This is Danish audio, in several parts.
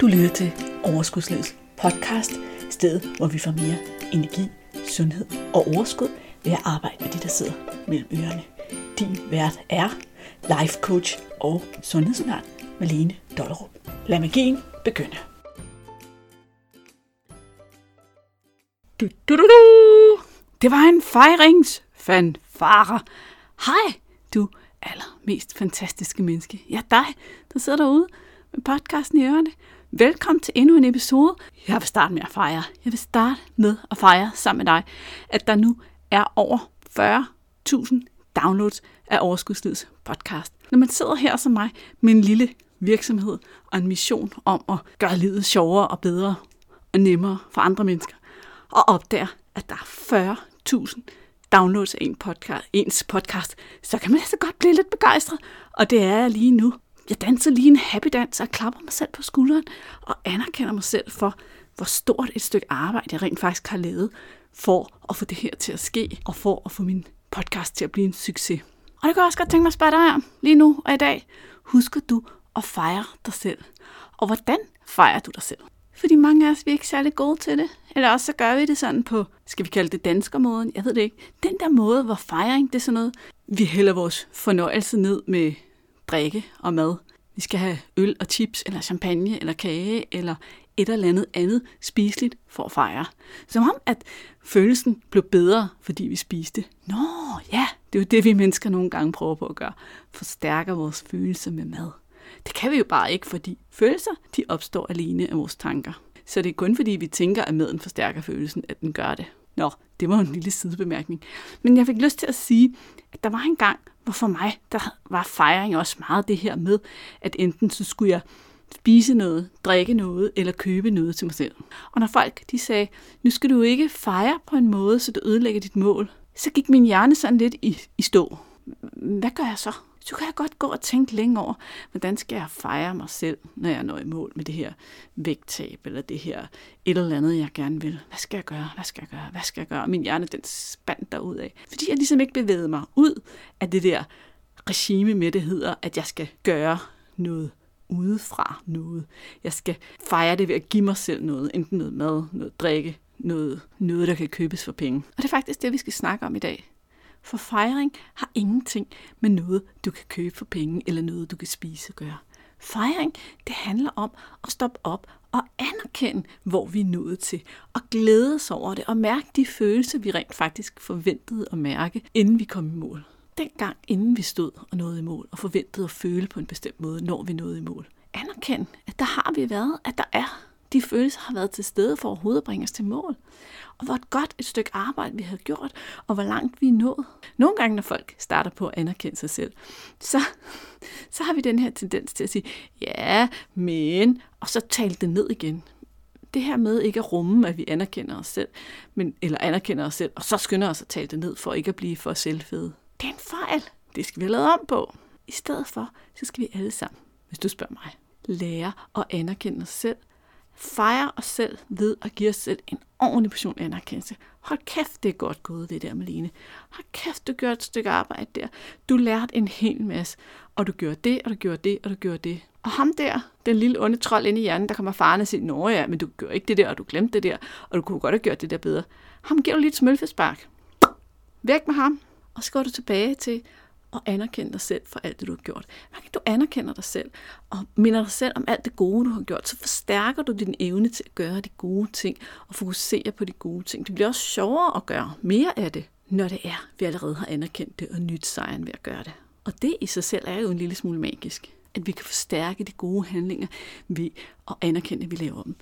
Du lytter til Overskudslivets podcast, stedet hvor vi får mere energi, sundhed og overskud ved at arbejde med de, der sidder mellem ørerne. Din vært er life coach og sundhedsundern Malene Dollerup. Lad magien begynde. Du, du, du, du. Det var en fejringsfanfare. Hej, du allermest fantastiske menneske. Ja, dig, der sidder derude med podcasten i ørerne. Velkommen til endnu en episode. Jeg vil starte med at fejre. Jeg vil starte med at fejre sammen med dig, at der nu er over 40.000 downloads af Overskudslivets podcast. Når man sidder her som mig med en lille virksomhed og en mission om at gøre livet sjovere og bedre og nemmere for andre mennesker, og opdager, at der er 40.000 downloads af en podcast, ens podcast, så kan man altså godt blive lidt begejstret. Og det er jeg lige nu. Jeg danser lige en happy dans og klapper mig selv på skulderen og anerkender mig selv for, hvor stort et stykke arbejde jeg rent faktisk har lavet for at få det her til at ske, og for at få min podcast til at blive en succes. Og det kan jeg også godt tænke mig at spørge dig om lige nu og i dag. Husker du at fejre dig selv? Og hvordan fejrer du dig selv? Fordi mange af os vi er ikke særlig gode til det. Eller også så gør vi det sådan på, skal vi kalde det danskermåden? Jeg ved det ikke. Den der måde, hvor fejring, det er sådan noget, vi hælder vores fornøjelse ned med drikke og mad. Vi skal have øl og chips, eller champagne, eller kage, eller et eller andet andet spiseligt for at fejre. Som om, at følelsen blev bedre, fordi vi spiste. Nå, ja, det er jo det, vi mennesker nogle gange prøver på at gøre. Forstærker vores følelser med mad. Det kan vi jo bare ikke, fordi følelser, de opstår alene af vores tanker. Så det er kun fordi, vi tænker, at maden forstærker følelsen, at den gør det. Nå, det var en lille sidebemærkning. Men jeg fik lyst til at sige, at der var en gang, og for mig, der var fejring også meget det her med, at enten så skulle jeg spise noget, drikke noget eller købe noget til mig selv. Og når folk de sagde, nu skal du ikke fejre på en måde, så du ødelægger dit mål, så gik min hjerne sådan lidt i, i stå. Hvad gør jeg så? Så kan jeg godt gå og tænke længe over, hvordan skal jeg fejre mig selv, når jeg når i mål med det her vægttab, eller det her et eller andet, jeg gerne vil. Hvad skal jeg gøre? Hvad skal jeg gøre? Hvad skal jeg gøre? min hjerne, den spændt derud af. Fordi jeg ligesom ikke bevægede mig ud af det der regime med, det hedder, at jeg skal gøre noget udefra noget. Jeg skal fejre det ved at give mig selv noget, enten noget mad, noget drikke, noget, noget, der kan købes for penge. Og det er faktisk det, vi skal snakke om i dag. For fejring har ingenting med noget, du kan købe for penge, eller noget, du kan spise gøre. Fejring, det handler om at stoppe op og anerkende, hvor vi er nået til, og glæde os over det, og mærke de følelser, vi rent faktisk forventede at mærke, inden vi kom i mål. Dengang, inden vi stod og nåede i mål, og forventede at føle på en bestemt måde, når vi nåede i mål. Anerkend, at der har vi været, at der er de følelser har været til stede for overhovedet at bringe os til mål. Og hvor et godt et stykke arbejde vi har gjort, og hvor langt vi er nået. Nogle gange, når folk starter på at anerkende sig selv, så, så har vi den her tendens til at sige, ja, men, og så tale det ned igen. Det her med ikke at rumme, at vi anerkender os selv, men, eller anerkender os selv, og så skynder os at tale det ned, for ikke at blive for selvfede. Det er en fejl. Det skal vi have lavet om på. I stedet for, så skal vi alle sammen, hvis du spørger mig, lære at anerkende os selv, fejre os selv ved at give os selv en ordentlig portion anerkendelse. Hold kæft, det er godt gået, det der, Malene. Hold kæft, du gjorde et stykke arbejde der. Du lærte en hel masse, og du gjorde det, og du gjorde det, og du gjorde det. Og ham der, den lille onde trold inde i hjernen, der kommer faren og siger, Nå ja, men du gør ikke det der, og du glemte det der, og du kunne godt have gjort det der bedre. Ham giver du lige et smølfespark. Væk med ham. Og så går du tilbage til og anerkende dig selv for alt det, du har gjort. Når du anerkender dig selv og minder dig selv om alt det gode, du har gjort, så forstærker du din evne til at gøre de gode ting og fokusere på de gode ting. Det bliver også sjovere at gøre mere af det, når det er, vi allerede har anerkendt det og nyt sejren ved at gøre det. Og det i sig selv er jo en lille smule magisk, at vi kan forstærke de gode handlinger ved at anerkende, at vi laver dem.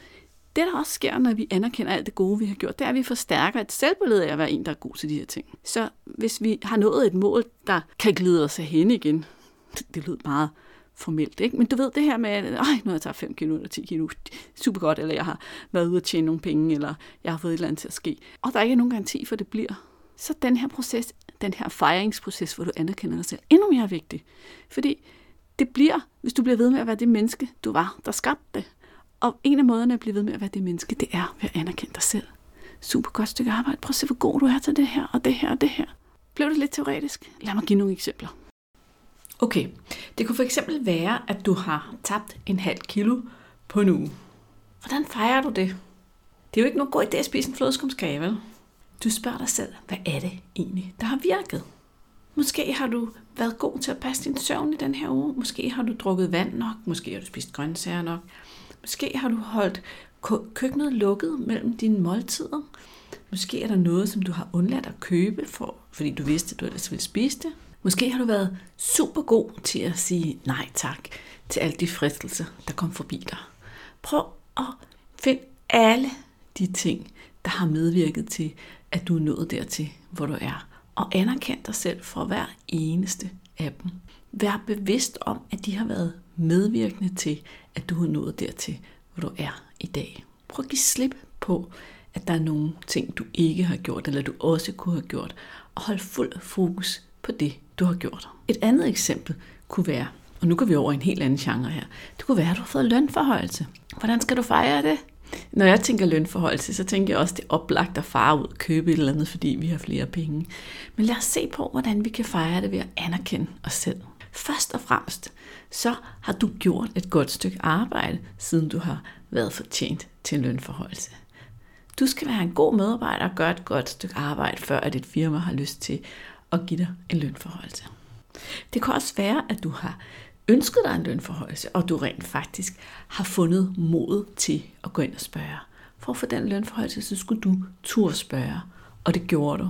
Det, der også sker, når vi anerkender alt det gode, vi har gjort, det er, at vi forstærker et selvbillede af at være en, der er god til de her ting. Så hvis vi har nået et mål, der kan glide os hen igen, det lyder meget formelt, ikke? Men du ved det her med, at nu har jeg taget 5 kilo eller 10 kilo, super godt, eller jeg har været ude at tjene nogle penge, eller jeg har fået et eller andet til at ske. Og der er ikke nogen garanti for, at det bliver. Så den her proces, den her fejringsproces, hvor du anerkender dig selv, endnu mere vigtig. Fordi det bliver, hvis du bliver ved med at være det menneske, du var, der skabte det, og en af måderne at blive ved med at være det menneske, det er ved at anerkende dig selv. Super godt stykke arbejde. Prøv at se, hvor god du er til det her, og det her, og det her. Blev det lidt teoretisk? Lad mig give nogle eksempler. Okay, det kunne for eksempel være, at du har tabt en halv kilo på en uge. Hvordan fejrer du det? Det er jo ikke nogen god idé at spise en flødeskumskage, vel? Du spørger dig selv, hvad er det egentlig, der har virket? Måske har du været god til at passe din søvn i den her uge. Måske har du drukket vand nok. Måske har du spist grøntsager nok. Måske har du holdt køkkenet lukket mellem dine måltider. Måske er der noget, som du har undladt at købe, for, fordi du vidste, at du ellers ville spise det. Måske har du været super god til at sige nej tak til alle de fristelser, der kom forbi dig. Prøv at finde alle de ting, der har medvirket til, at du er nået dertil, hvor du er. Og anerkend dig selv for hver eneste af dem. Vær bevidst om, at de har været medvirkende til, at du er nået dertil, hvor du er i dag. Prøv at give slip på, at der er nogle ting, du ikke har gjort, eller du også kunne have gjort, og hold fuld fokus på det, du har gjort. Et andet eksempel kunne være, og nu går vi over i en helt anden genre her, det kunne være, at du har fået lønforhøjelse. Hvordan skal du fejre det? Når jeg tænker lønforholdelse, så tænker jeg også, at det er oplagt at fare ud og købe et eller andet, fordi vi har flere penge. Men lad os se på, hvordan vi kan fejre det ved at anerkende os selv. Først og fremmest, så har du gjort et godt stykke arbejde, siden du har været fortjent til en lønforholdelse. Du skal være en god medarbejder og gøre et godt stykke arbejde, før at et firma har lyst til at give dig en lønforholdelse. Det kan også være, at du har ønsket dig en lønforhøjelse, og du rent faktisk har fundet mod til at gå ind og spørge. For at få den lønforhøjelse, så skulle du turde spørge, og det gjorde du.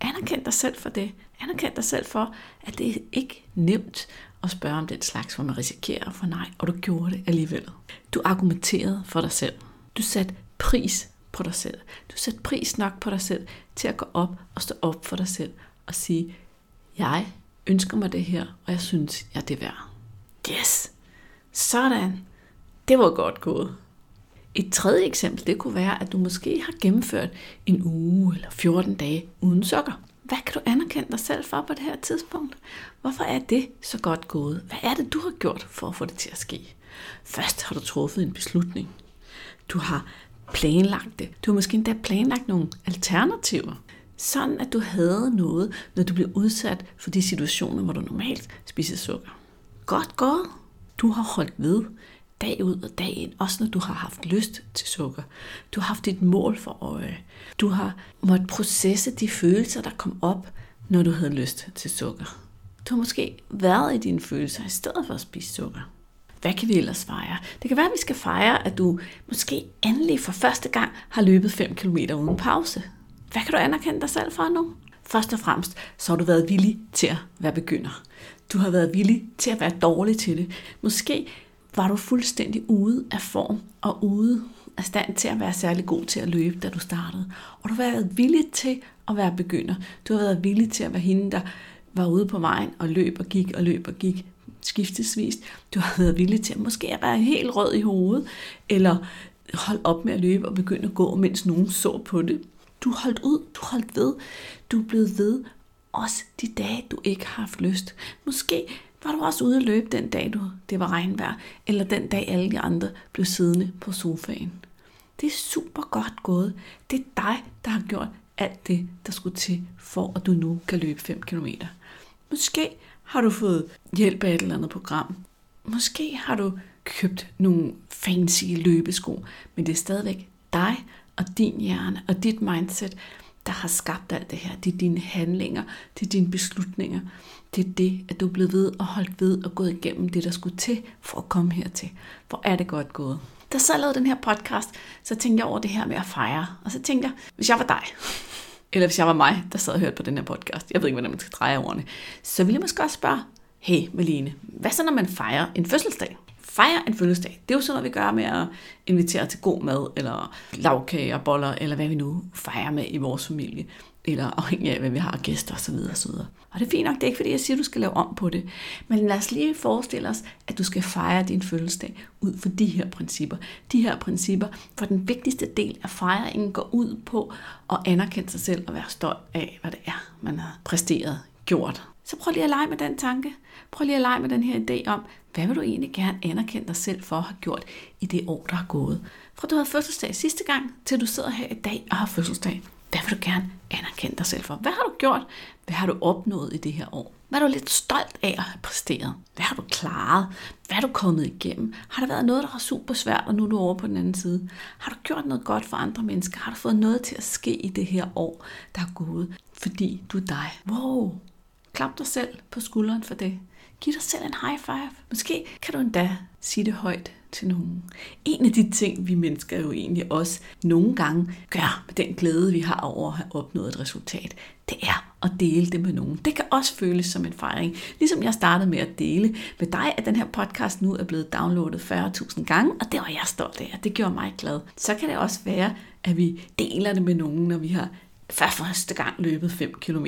Anerkend dig selv for det. Anerkend dig selv for, at det er ikke nemt at spørge om den slags, hvor man risikerer at få nej, og du gjorde det alligevel. Du argumenterede for dig selv. Du satte pris på dig selv. Du satte pris nok på dig selv til at gå op og stå op for dig selv og sige, jeg ønsker mig det her, og jeg synes, jeg det værd. Yes! Sådan! Det var godt gået. Et tredje eksempel, det kunne være, at du måske har gennemført en uge eller 14 dage uden sukker. Hvad kan du anerkende dig selv for på det her tidspunkt? Hvorfor er det så godt gået? Hvad er det, du har gjort for at få det til at ske? Først har du truffet en beslutning. Du har planlagt det. Du har måske endda planlagt nogle alternativer. Sådan at du havde noget, når du blev udsat for de situationer, hvor du normalt spiser sukker. Godt gået. Du har holdt ved dag ud og dag ind, også når du har haft lyst til sukker. Du har haft dit mål for øje. Du har måttet processe de følelser, der kom op, når du havde lyst til sukker. Du har måske været i dine følelser i stedet for at spise sukker. Hvad kan vi ellers fejre? Det kan være, at vi skal fejre, at du måske endelig for første gang har løbet 5 km uden pause. Hvad kan du anerkende dig selv for nu? Først og fremmest, så har du været villig til at være begynder. Du har været villig til at være dårlig til det. Måske var du fuldstændig ude af form og ude af stand til at være særlig god til at løbe, da du startede. Og du har været villig til at være begynder. Du har været villig til at være hende, der var ude på vejen og løb og gik og løb og gik skiftesvis. Du har været villig til at måske at være helt rød i hovedet, eller holde op med at løbe og begynde at gå, mens nogen så på det. Du holdt ud, du holdt ved, du er blevet ved, også de dage, du ikke har haft lyst. Måske var du også ude at løbe den dag, du, det var regnvejr, eller den dag alle de andre blev siddende på sofaen. Det er super godt gået. Det er dig, der har gjort alt det, der skulle til, for at du nu kan løbe 5 km. Måske har du fået hjælp af et eller andet program. Måske har du købt nogle fancy løbesko, men det er stadigvæk dig og din hjerne og dit mindset, der har skabt alt det her. Det er dine handlinger, det er dine beslutninger. Det er det, at du er blevet ved og holdt ved og gået igennem det, der skulle til for at komme hertil. Hvor er det godt gået. Da så lavede den her podcast, så tænkte jeg over det her med at fejre. Og så tænkte jeg, hvis jeg var dig, eller hvis jeg var mig, der sad og hørte på den her podcast, jeg ved ikke, hvordan man skal dreje ordene, så ville jeg måske også spørge, hey Malene, hvad så når man fejrer en fødselsdag? Fejre en fødselsdag. Det er jo sådan noget, vi gør med at invitere til god mad, eller lavkager, boller, eller hvad vi nu fejrer med i vores familie, eller afhængig af, hvad vi har af gæster osv. osv. Og det er fint nok, det er ikke fordi, jeg siger, at du skal lave om på det. Men lad os lige forestille os, at du skal fejre din fødselsdag ud for de her principper. De her principper, for den vigtigste del af fejringen går ud på at anerkende sig selv og være stolt af, hvad det er, man har præsteret, gjort. Så prøv lige at lege med den tanke. Prøv lige at lege med den her idé om, hvad vil du egentlig gerne anerkende dig selv for at have gjort i det år, der er gået? Fra du havde fødselsdag sidste gang, til du sidder her i dag og har fødselsdag. Hvad vil du gerne anerkende dig selv for? Hvad har du gjort? Hvad har du opnået i det her år? Hvad er du lidt stolt af at have præsteret? Hvad har du klaret? Hvad er du kommet igennem? Har der været noget, der var super svært, og nu er du over på den anden side? Har du gjort noget godt for andre mennesker? Har du fået noget til at ske i det her år, der er gået, fordi du er dig? Wow! Klap dig selv på skulderen for det. Giv dig selv en high five. Måske kan du endda sige det højt til nogen. En af de ting, vi mennesker jo egentlig også nogle gange gør med den glæde, vi har over at have opnået et resultat, det er at dele det med nogen. Det kan også føles som en fejring. Ligesom jeg startede med at dele med dig, at den her podcast nu er blevet downloadet 40.000 gange, og det var jeg stolt af, og det gjorde mig glad. Så kan det også være, at vi deler det med nogen, når vi har for første gang løbet 5 km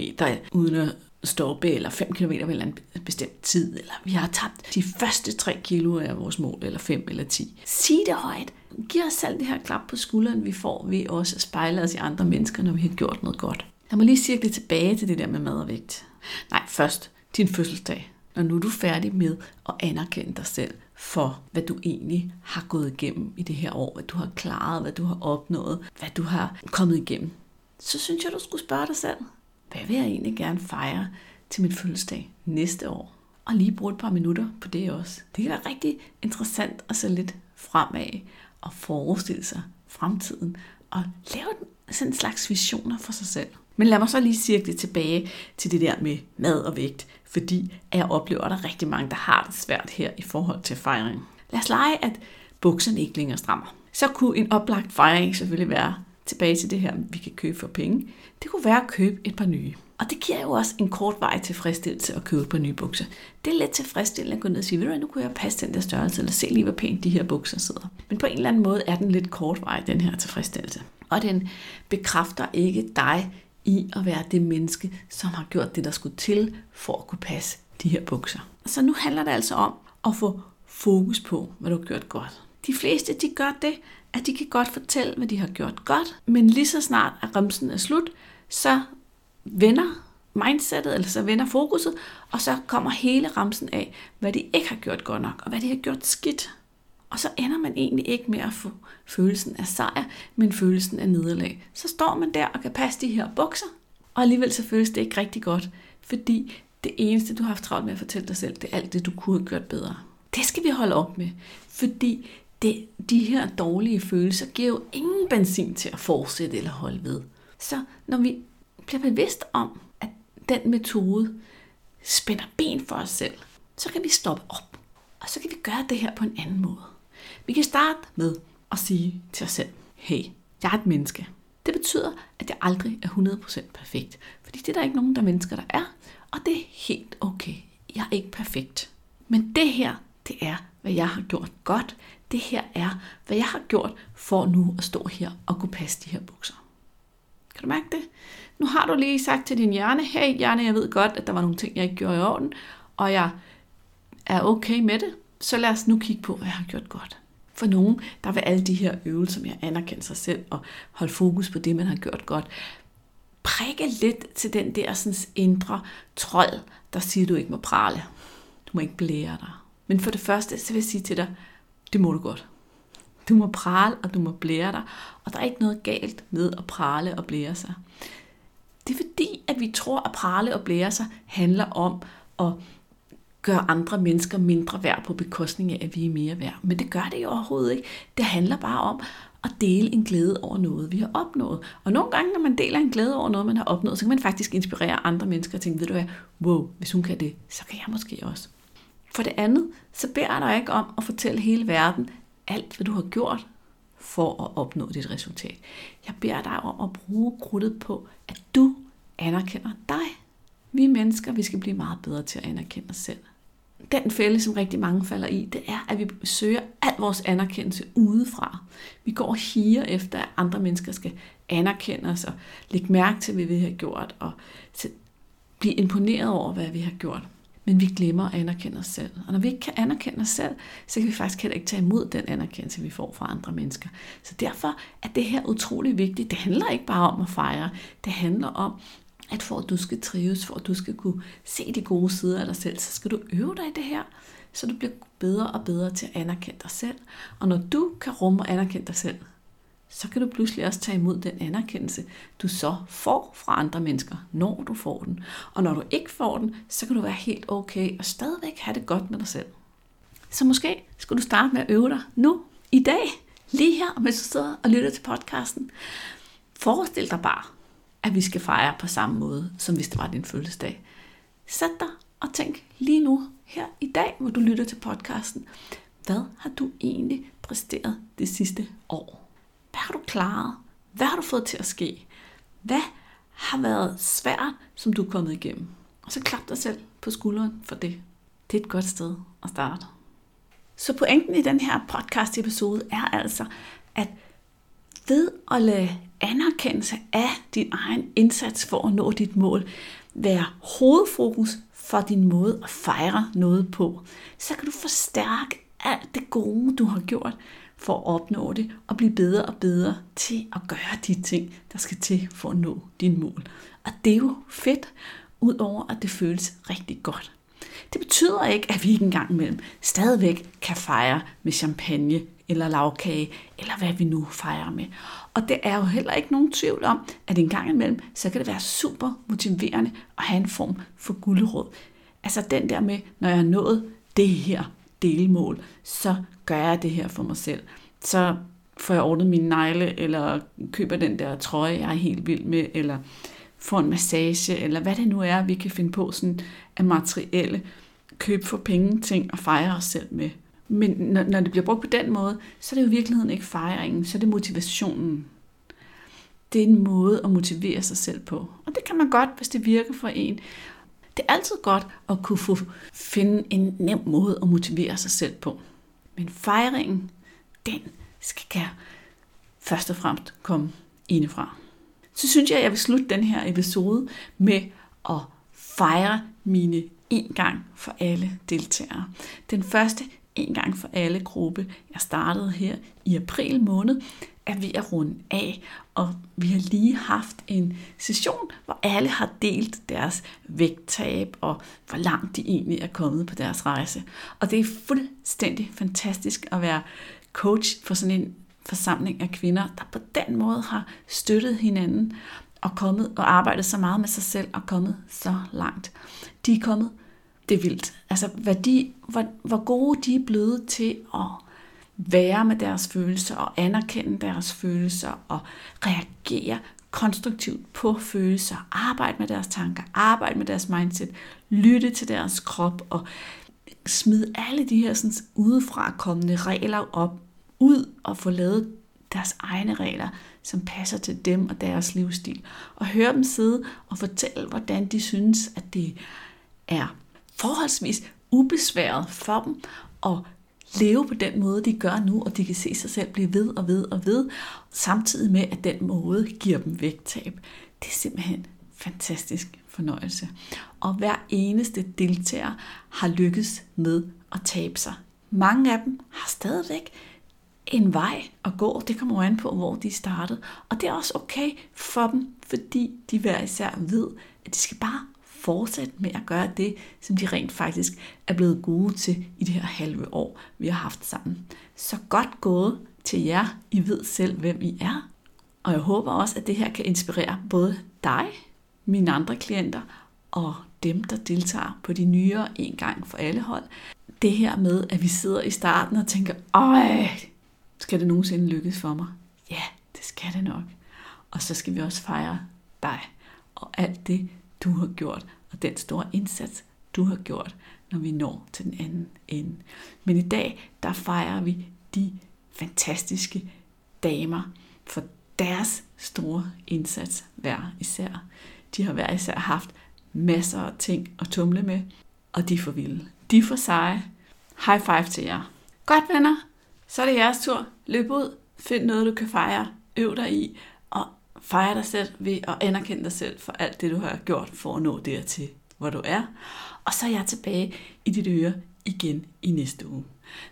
uden at stoppe, eller 5 km ved en bestemt tid, eller vi har tabt de første 3 kilo af vores mål, eller 5 eller 10. Sig det højt. Giv os selv det her klap på skulderen, vi får ved også at spejle os i andre mennesker, når vi har gjort noget godt. Lad må lige cirkle tilbage til det der med mad og vægt. Nej, først din fødselsdag. Når nu er du færdig med at anerkende dig selv for, hvad du egentlig har gået igennem i det her år, hvad du har klaret, hvad du har opnået, hvad du har kommet igennem, så synes jeg, du skulle spørge dig selv, hvad vil jeg egentlig gerne fejre til min fødselsdag næste år? Og lige bruge et par minutter på det også. Det kan være rigtig interessant at se lidt fremad og forestille sig fremtiden og lave sådan en slags visioner for sig selv. Men lad mig så lige cirkle det tilbage til det der med mad og vægt, fordi jeg oplever, at der er rigtig mange, der har det svært her i forhold til fejring. Lad os lege, at bukserne ikke længere strammer. Så kunne en oplagt fejring selvfølgelig være tilbage til det her, vi kan købe for penge. Det kunne være at købe et par nye. Og det giver jo også en kort vej til fristillelse at købe et par nye bukser. Det er lidt tilfredsstillende at gå ned og sige, ved du hvad, nu kunne jeg passe den der størrelse, eller se lige, hvor pænt de her bukser sidder. Men på en eller anden måde er den lidt kort vej, den her tilfredsstillelse. Og den bekræfter ikke dig i at være det menneske, som har gjort det, der skulle til for at kunne passe de her bukser. Så nu handler det altså om at få fokus på, hvad du har gjort godt. De fleste, de gør det, at de kan godt fortælle, hvad de har gjort godt, men lige så snart at remsen er slut, så vender mindsetet, eller så vender fokuset, og så kommer hele ramsen af, hvad de ikke har gjort godt nok, og hvad de har gjort skidt. Og så ender man egentlig ikke med at få følelsen af sejr, men følelsen af nederlag. Så står man der og kan passe de her bukser, og alligevel så føles det ikke rigtig godt, fordi det eneste, du har haft travlt med at fortælle dig selv, det er alt det, du kunne have gjort bedre. Det skal vi holde op med, fordi det, de her dårlige følelser giver jo ingen benzin til at fortsætte eller holde ved. Så når vi bliver bevidst om, at den metode spænder ben for os selv, så kan vi stoppe op. Og så kan vi gøre det her på en anden måde. Vi kan starte med at sige til os selv, hey, jeg er et menneske. Det betyder, at jeg aldrig er 100% perfekt. Fordi det er der ikke nogen der mennesker, der er. Og det er helt okay. Jeg er ikke perfekt. Men det her, det er, hvad jeg har gjort godt. Det her er, hvad jeg har gjort for nu at stå her og kunne passe de her bukser. Kan du mærke det? Nu har du lige sagt til din hjerne, hey hjerne, jeg ved godt, at der var nogle ting, jeg ikke gjorde i orden, og jeg er okay med det, så lad os nu kigge på, hvad jeg har gjort godt. For nogen, der vil alle de her øvelser med at anerkende sig selv og holde fokus på det, man har gjort godt, prikke lidt til den der sådan, indre trold, der siger, du ikke må prale. Du må ikke blære dig. Men for det første, så vil jeg sige til dig, det må du godt. Du må prale, og du må blære dig. Og der er ikke noget galt med at prale og blære sig. Det er fordi, at vi tror, at prale og blære sig handler om at gøre andre mennesker mindre værd på bekostning af, at vi er mere værd. Men det gør det jo overhovedet ikke. Det handler bare om at dele en glæde over noget, vi har opnået. Og nogle gange, når man deler en glæde over noget, man har opnået, så kan man faktisk inspirere andre mennesker og tænke, ved du hvad, wow, hvis hun kan det, så kan jeg måske også. For det andet, så beder jeg dig ikke om at fortælle hele verden alt, hvad du har gjort for at opnå dit resultat. Jeg beder dig om at bruge krudtet på, at du anerkender dig. Vi mennesker, vi skal blive meget bedre til at anerkende os selv. Den fælde, som rigtig mange falder i, det er, at vi søger al vores anerkendelse udefra. Vi går og higer efter, at andre mennesker skal anerkende os og lægge mærke til, hvad vi har gjort, og blive imponeret over, hvad vi har gjort men vi glemmer at anerkende os selv. Og når vi ikke kan anerkende os selv, så kan vi faktisk heller ikke tage imod den anerkendelse, vi får fra andre mennesker. Så derfor er det her utrolig vigtigt. Det handler ikke bare om at fejre. Det handler om, at for at du skal trives, for at du skal kunne se de gode sider af dig selv, så skal du øve dig i det her, så du bliver bedre og bedre til at anerkende dig selv. Og når du kan rumme og anerkende dig selv, så kan du pludselig også tage imod den anerkendelse, du så får fra andre mennesker, når du får den. Og når du ikke får den, så kan du være helt okay og stadigvæk have det godt med dig selv. Så måske skulle du starte med at øve dig nu, i dag, lige her, mens du sidder og lytter til podcasten. Forestil dig bare, at vi skal fejre på samme måde, som hvis det var din fødselsdag. Sæt dig og tænk lige nu, her i dag, hvor du lytter til podcasten. Hvad har du egentlig præsteret det sidste år? Klaret? Hvad har du fået til at ske? Hvad har været svært, som du er kommet igennem? Og så klap dig selv på skulderen for det. Det er et godt sted at starte. Så pointen i den her podcast episode er altså, at ved at lade anerkendelse af din egen indsats for at nå dit mål være hovedfokus for din måde at fejre noget på, så kan du forstærke alt det gode, du har gjort for at opnå det, og blive bedre og bedre til at gøre de ting, der skal til for at nå dine mål. Og det er jo fedt, udover at det føles rigtig godt. Det betyder ikke, at vi ikke engang imellem stadigvæk kan fejre med champagne eller lavkage, eller hvad vi nu fejrer med. Og det er jo heller ikke nogen tvivl om, at en gang imellem, så kan det være super motiverende at have en form for guldråd. Altså den der med, når jeg har nået det her delmål, så gør jeg det her for mig selv. Så får jeg ordnet mine negle, eller køber den der trøje, jeg er helt vild med, eller får en massage, eller hvad det nu er, vi kan finde på sådan af materielle køb for penge ting og fejre os selv med. Men når, når det bliver brugt på den måde, så er det jo i virkeligheden ikke fejringen, så er det motivationen. Det er en måde at motivere sig selv på. Og det kan man godt, hvis det virker for en. Det er altid godt at kunne få, finde en nem måde at motivere sig selv på. Men fejringen, den skal først og fremmest komme indefra. Så synes jeg, at jeg vil slutte den her episode med at fejre mine en gang for alle deltagere. Den første en gang for alle gruppe, jeg startede her i april måned, er ved at runde af, og vi har lige haft en session, hvor alle har delt deres vægttab og hvor langt de egentlig er kommet på deres rejse. Og det er fuldstændig fantastisk at være coach for sådan en forsamling af kvinder, der på den måde har støttet hinanden og kommet og arbejdet så meget med sig selv og kommet så langt. De er kommet det er vildt. Altså, hvad de, hvor, hvor gode de er blevet til at være med deres følelser og anerkende deres følelser og reagere konstruktivt på følelser, arbejde med deres tanker, arbejde med deres mindset, lytte til deres krop og smide alle de her sådan, udefra kommende regler op, ud og få lavet deres egne regler, som passer til dem og deres livsstil. Og høre dem sidde og fortælle, hvordan de synes, at det er forholdsvis ubesværet for dem at leve på den måde, de gør nu, og de kan se sig selv blive ved og ved og ved, samtidig med, at den måde giver dem vægttab. Det er simpelthen fantastisk fornøjelse. Og hver eneste deltager har lykkes med at tabe sig. Mange af dem har stadigvæk en vej at gå. Det kommer an på, hvor de startede. Og det er også okay for dem, fordi de hver især ved, at de skal bare fortsat med at gøre det, som de rent faktisk er blevet gode til i det her halve år, vi har haft sammen. Så godt gået til jer. I ved selv, hvem I er. Og jeg håber også, at det her kan inspirere både dig, mine andre klienter og dem, der deltager på de nyere en gang for alle hold. Det her med, at vi sidder i starten og tænker, ej, skal det nogensinde lykkes for mig? Ja, det skal det nok. Og så skal vi også fejre dig og alt det, du har gjort, og den store indsats, du har gjort, når vi når til den anden ende. Men i dag, der fejrer vi de fantastiske damer for deres store indsats hver især. De har hver især haft masser af ting at tumle med, og de er for vilde. De er for seje. High five til jer. Godt venner, så er det jeres tur. Løb ud, find noget du kan fejre, øv dig i, fejre dig selv ved at anerkende dig selv for alt det, du har gjort for at nå dertil, hvor du er. Og så er jeg tilbage i dit øre igen i næste uge.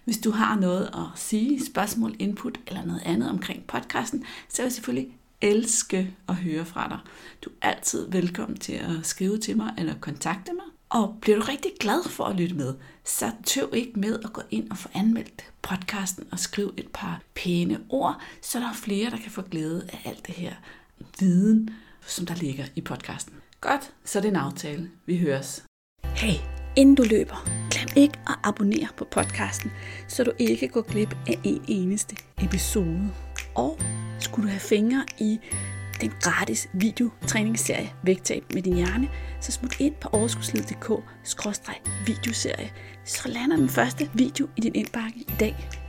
Hvis du har noget at sige, spørgsmål, input eller noget andet omkring podcasten, så vil jeg selvfølgelig elske at høre fra dig. Du er altid velkommen til at skrive til mig eller kontakte mig. Og bliver du rigtig glad for at lytte med, så tøv ikke med at gå ind og få anmeldt podcasten og skrive et par pæne ord, så der er flere, der kan få glæde af alt det her viden, som der ligger i podcasten. Godt, så er det en aftale. Vi høres. Hey, inden du løber, glem ikke at abonnere på podcasten, så du ikke går glip af en eneste episode. Og skulle du have fingre i den gratis videotræningsserie Vægtab med din hjerne, så smut ind på overskudslivet.dk videoserie, så lander den første video i din indbakke i dag.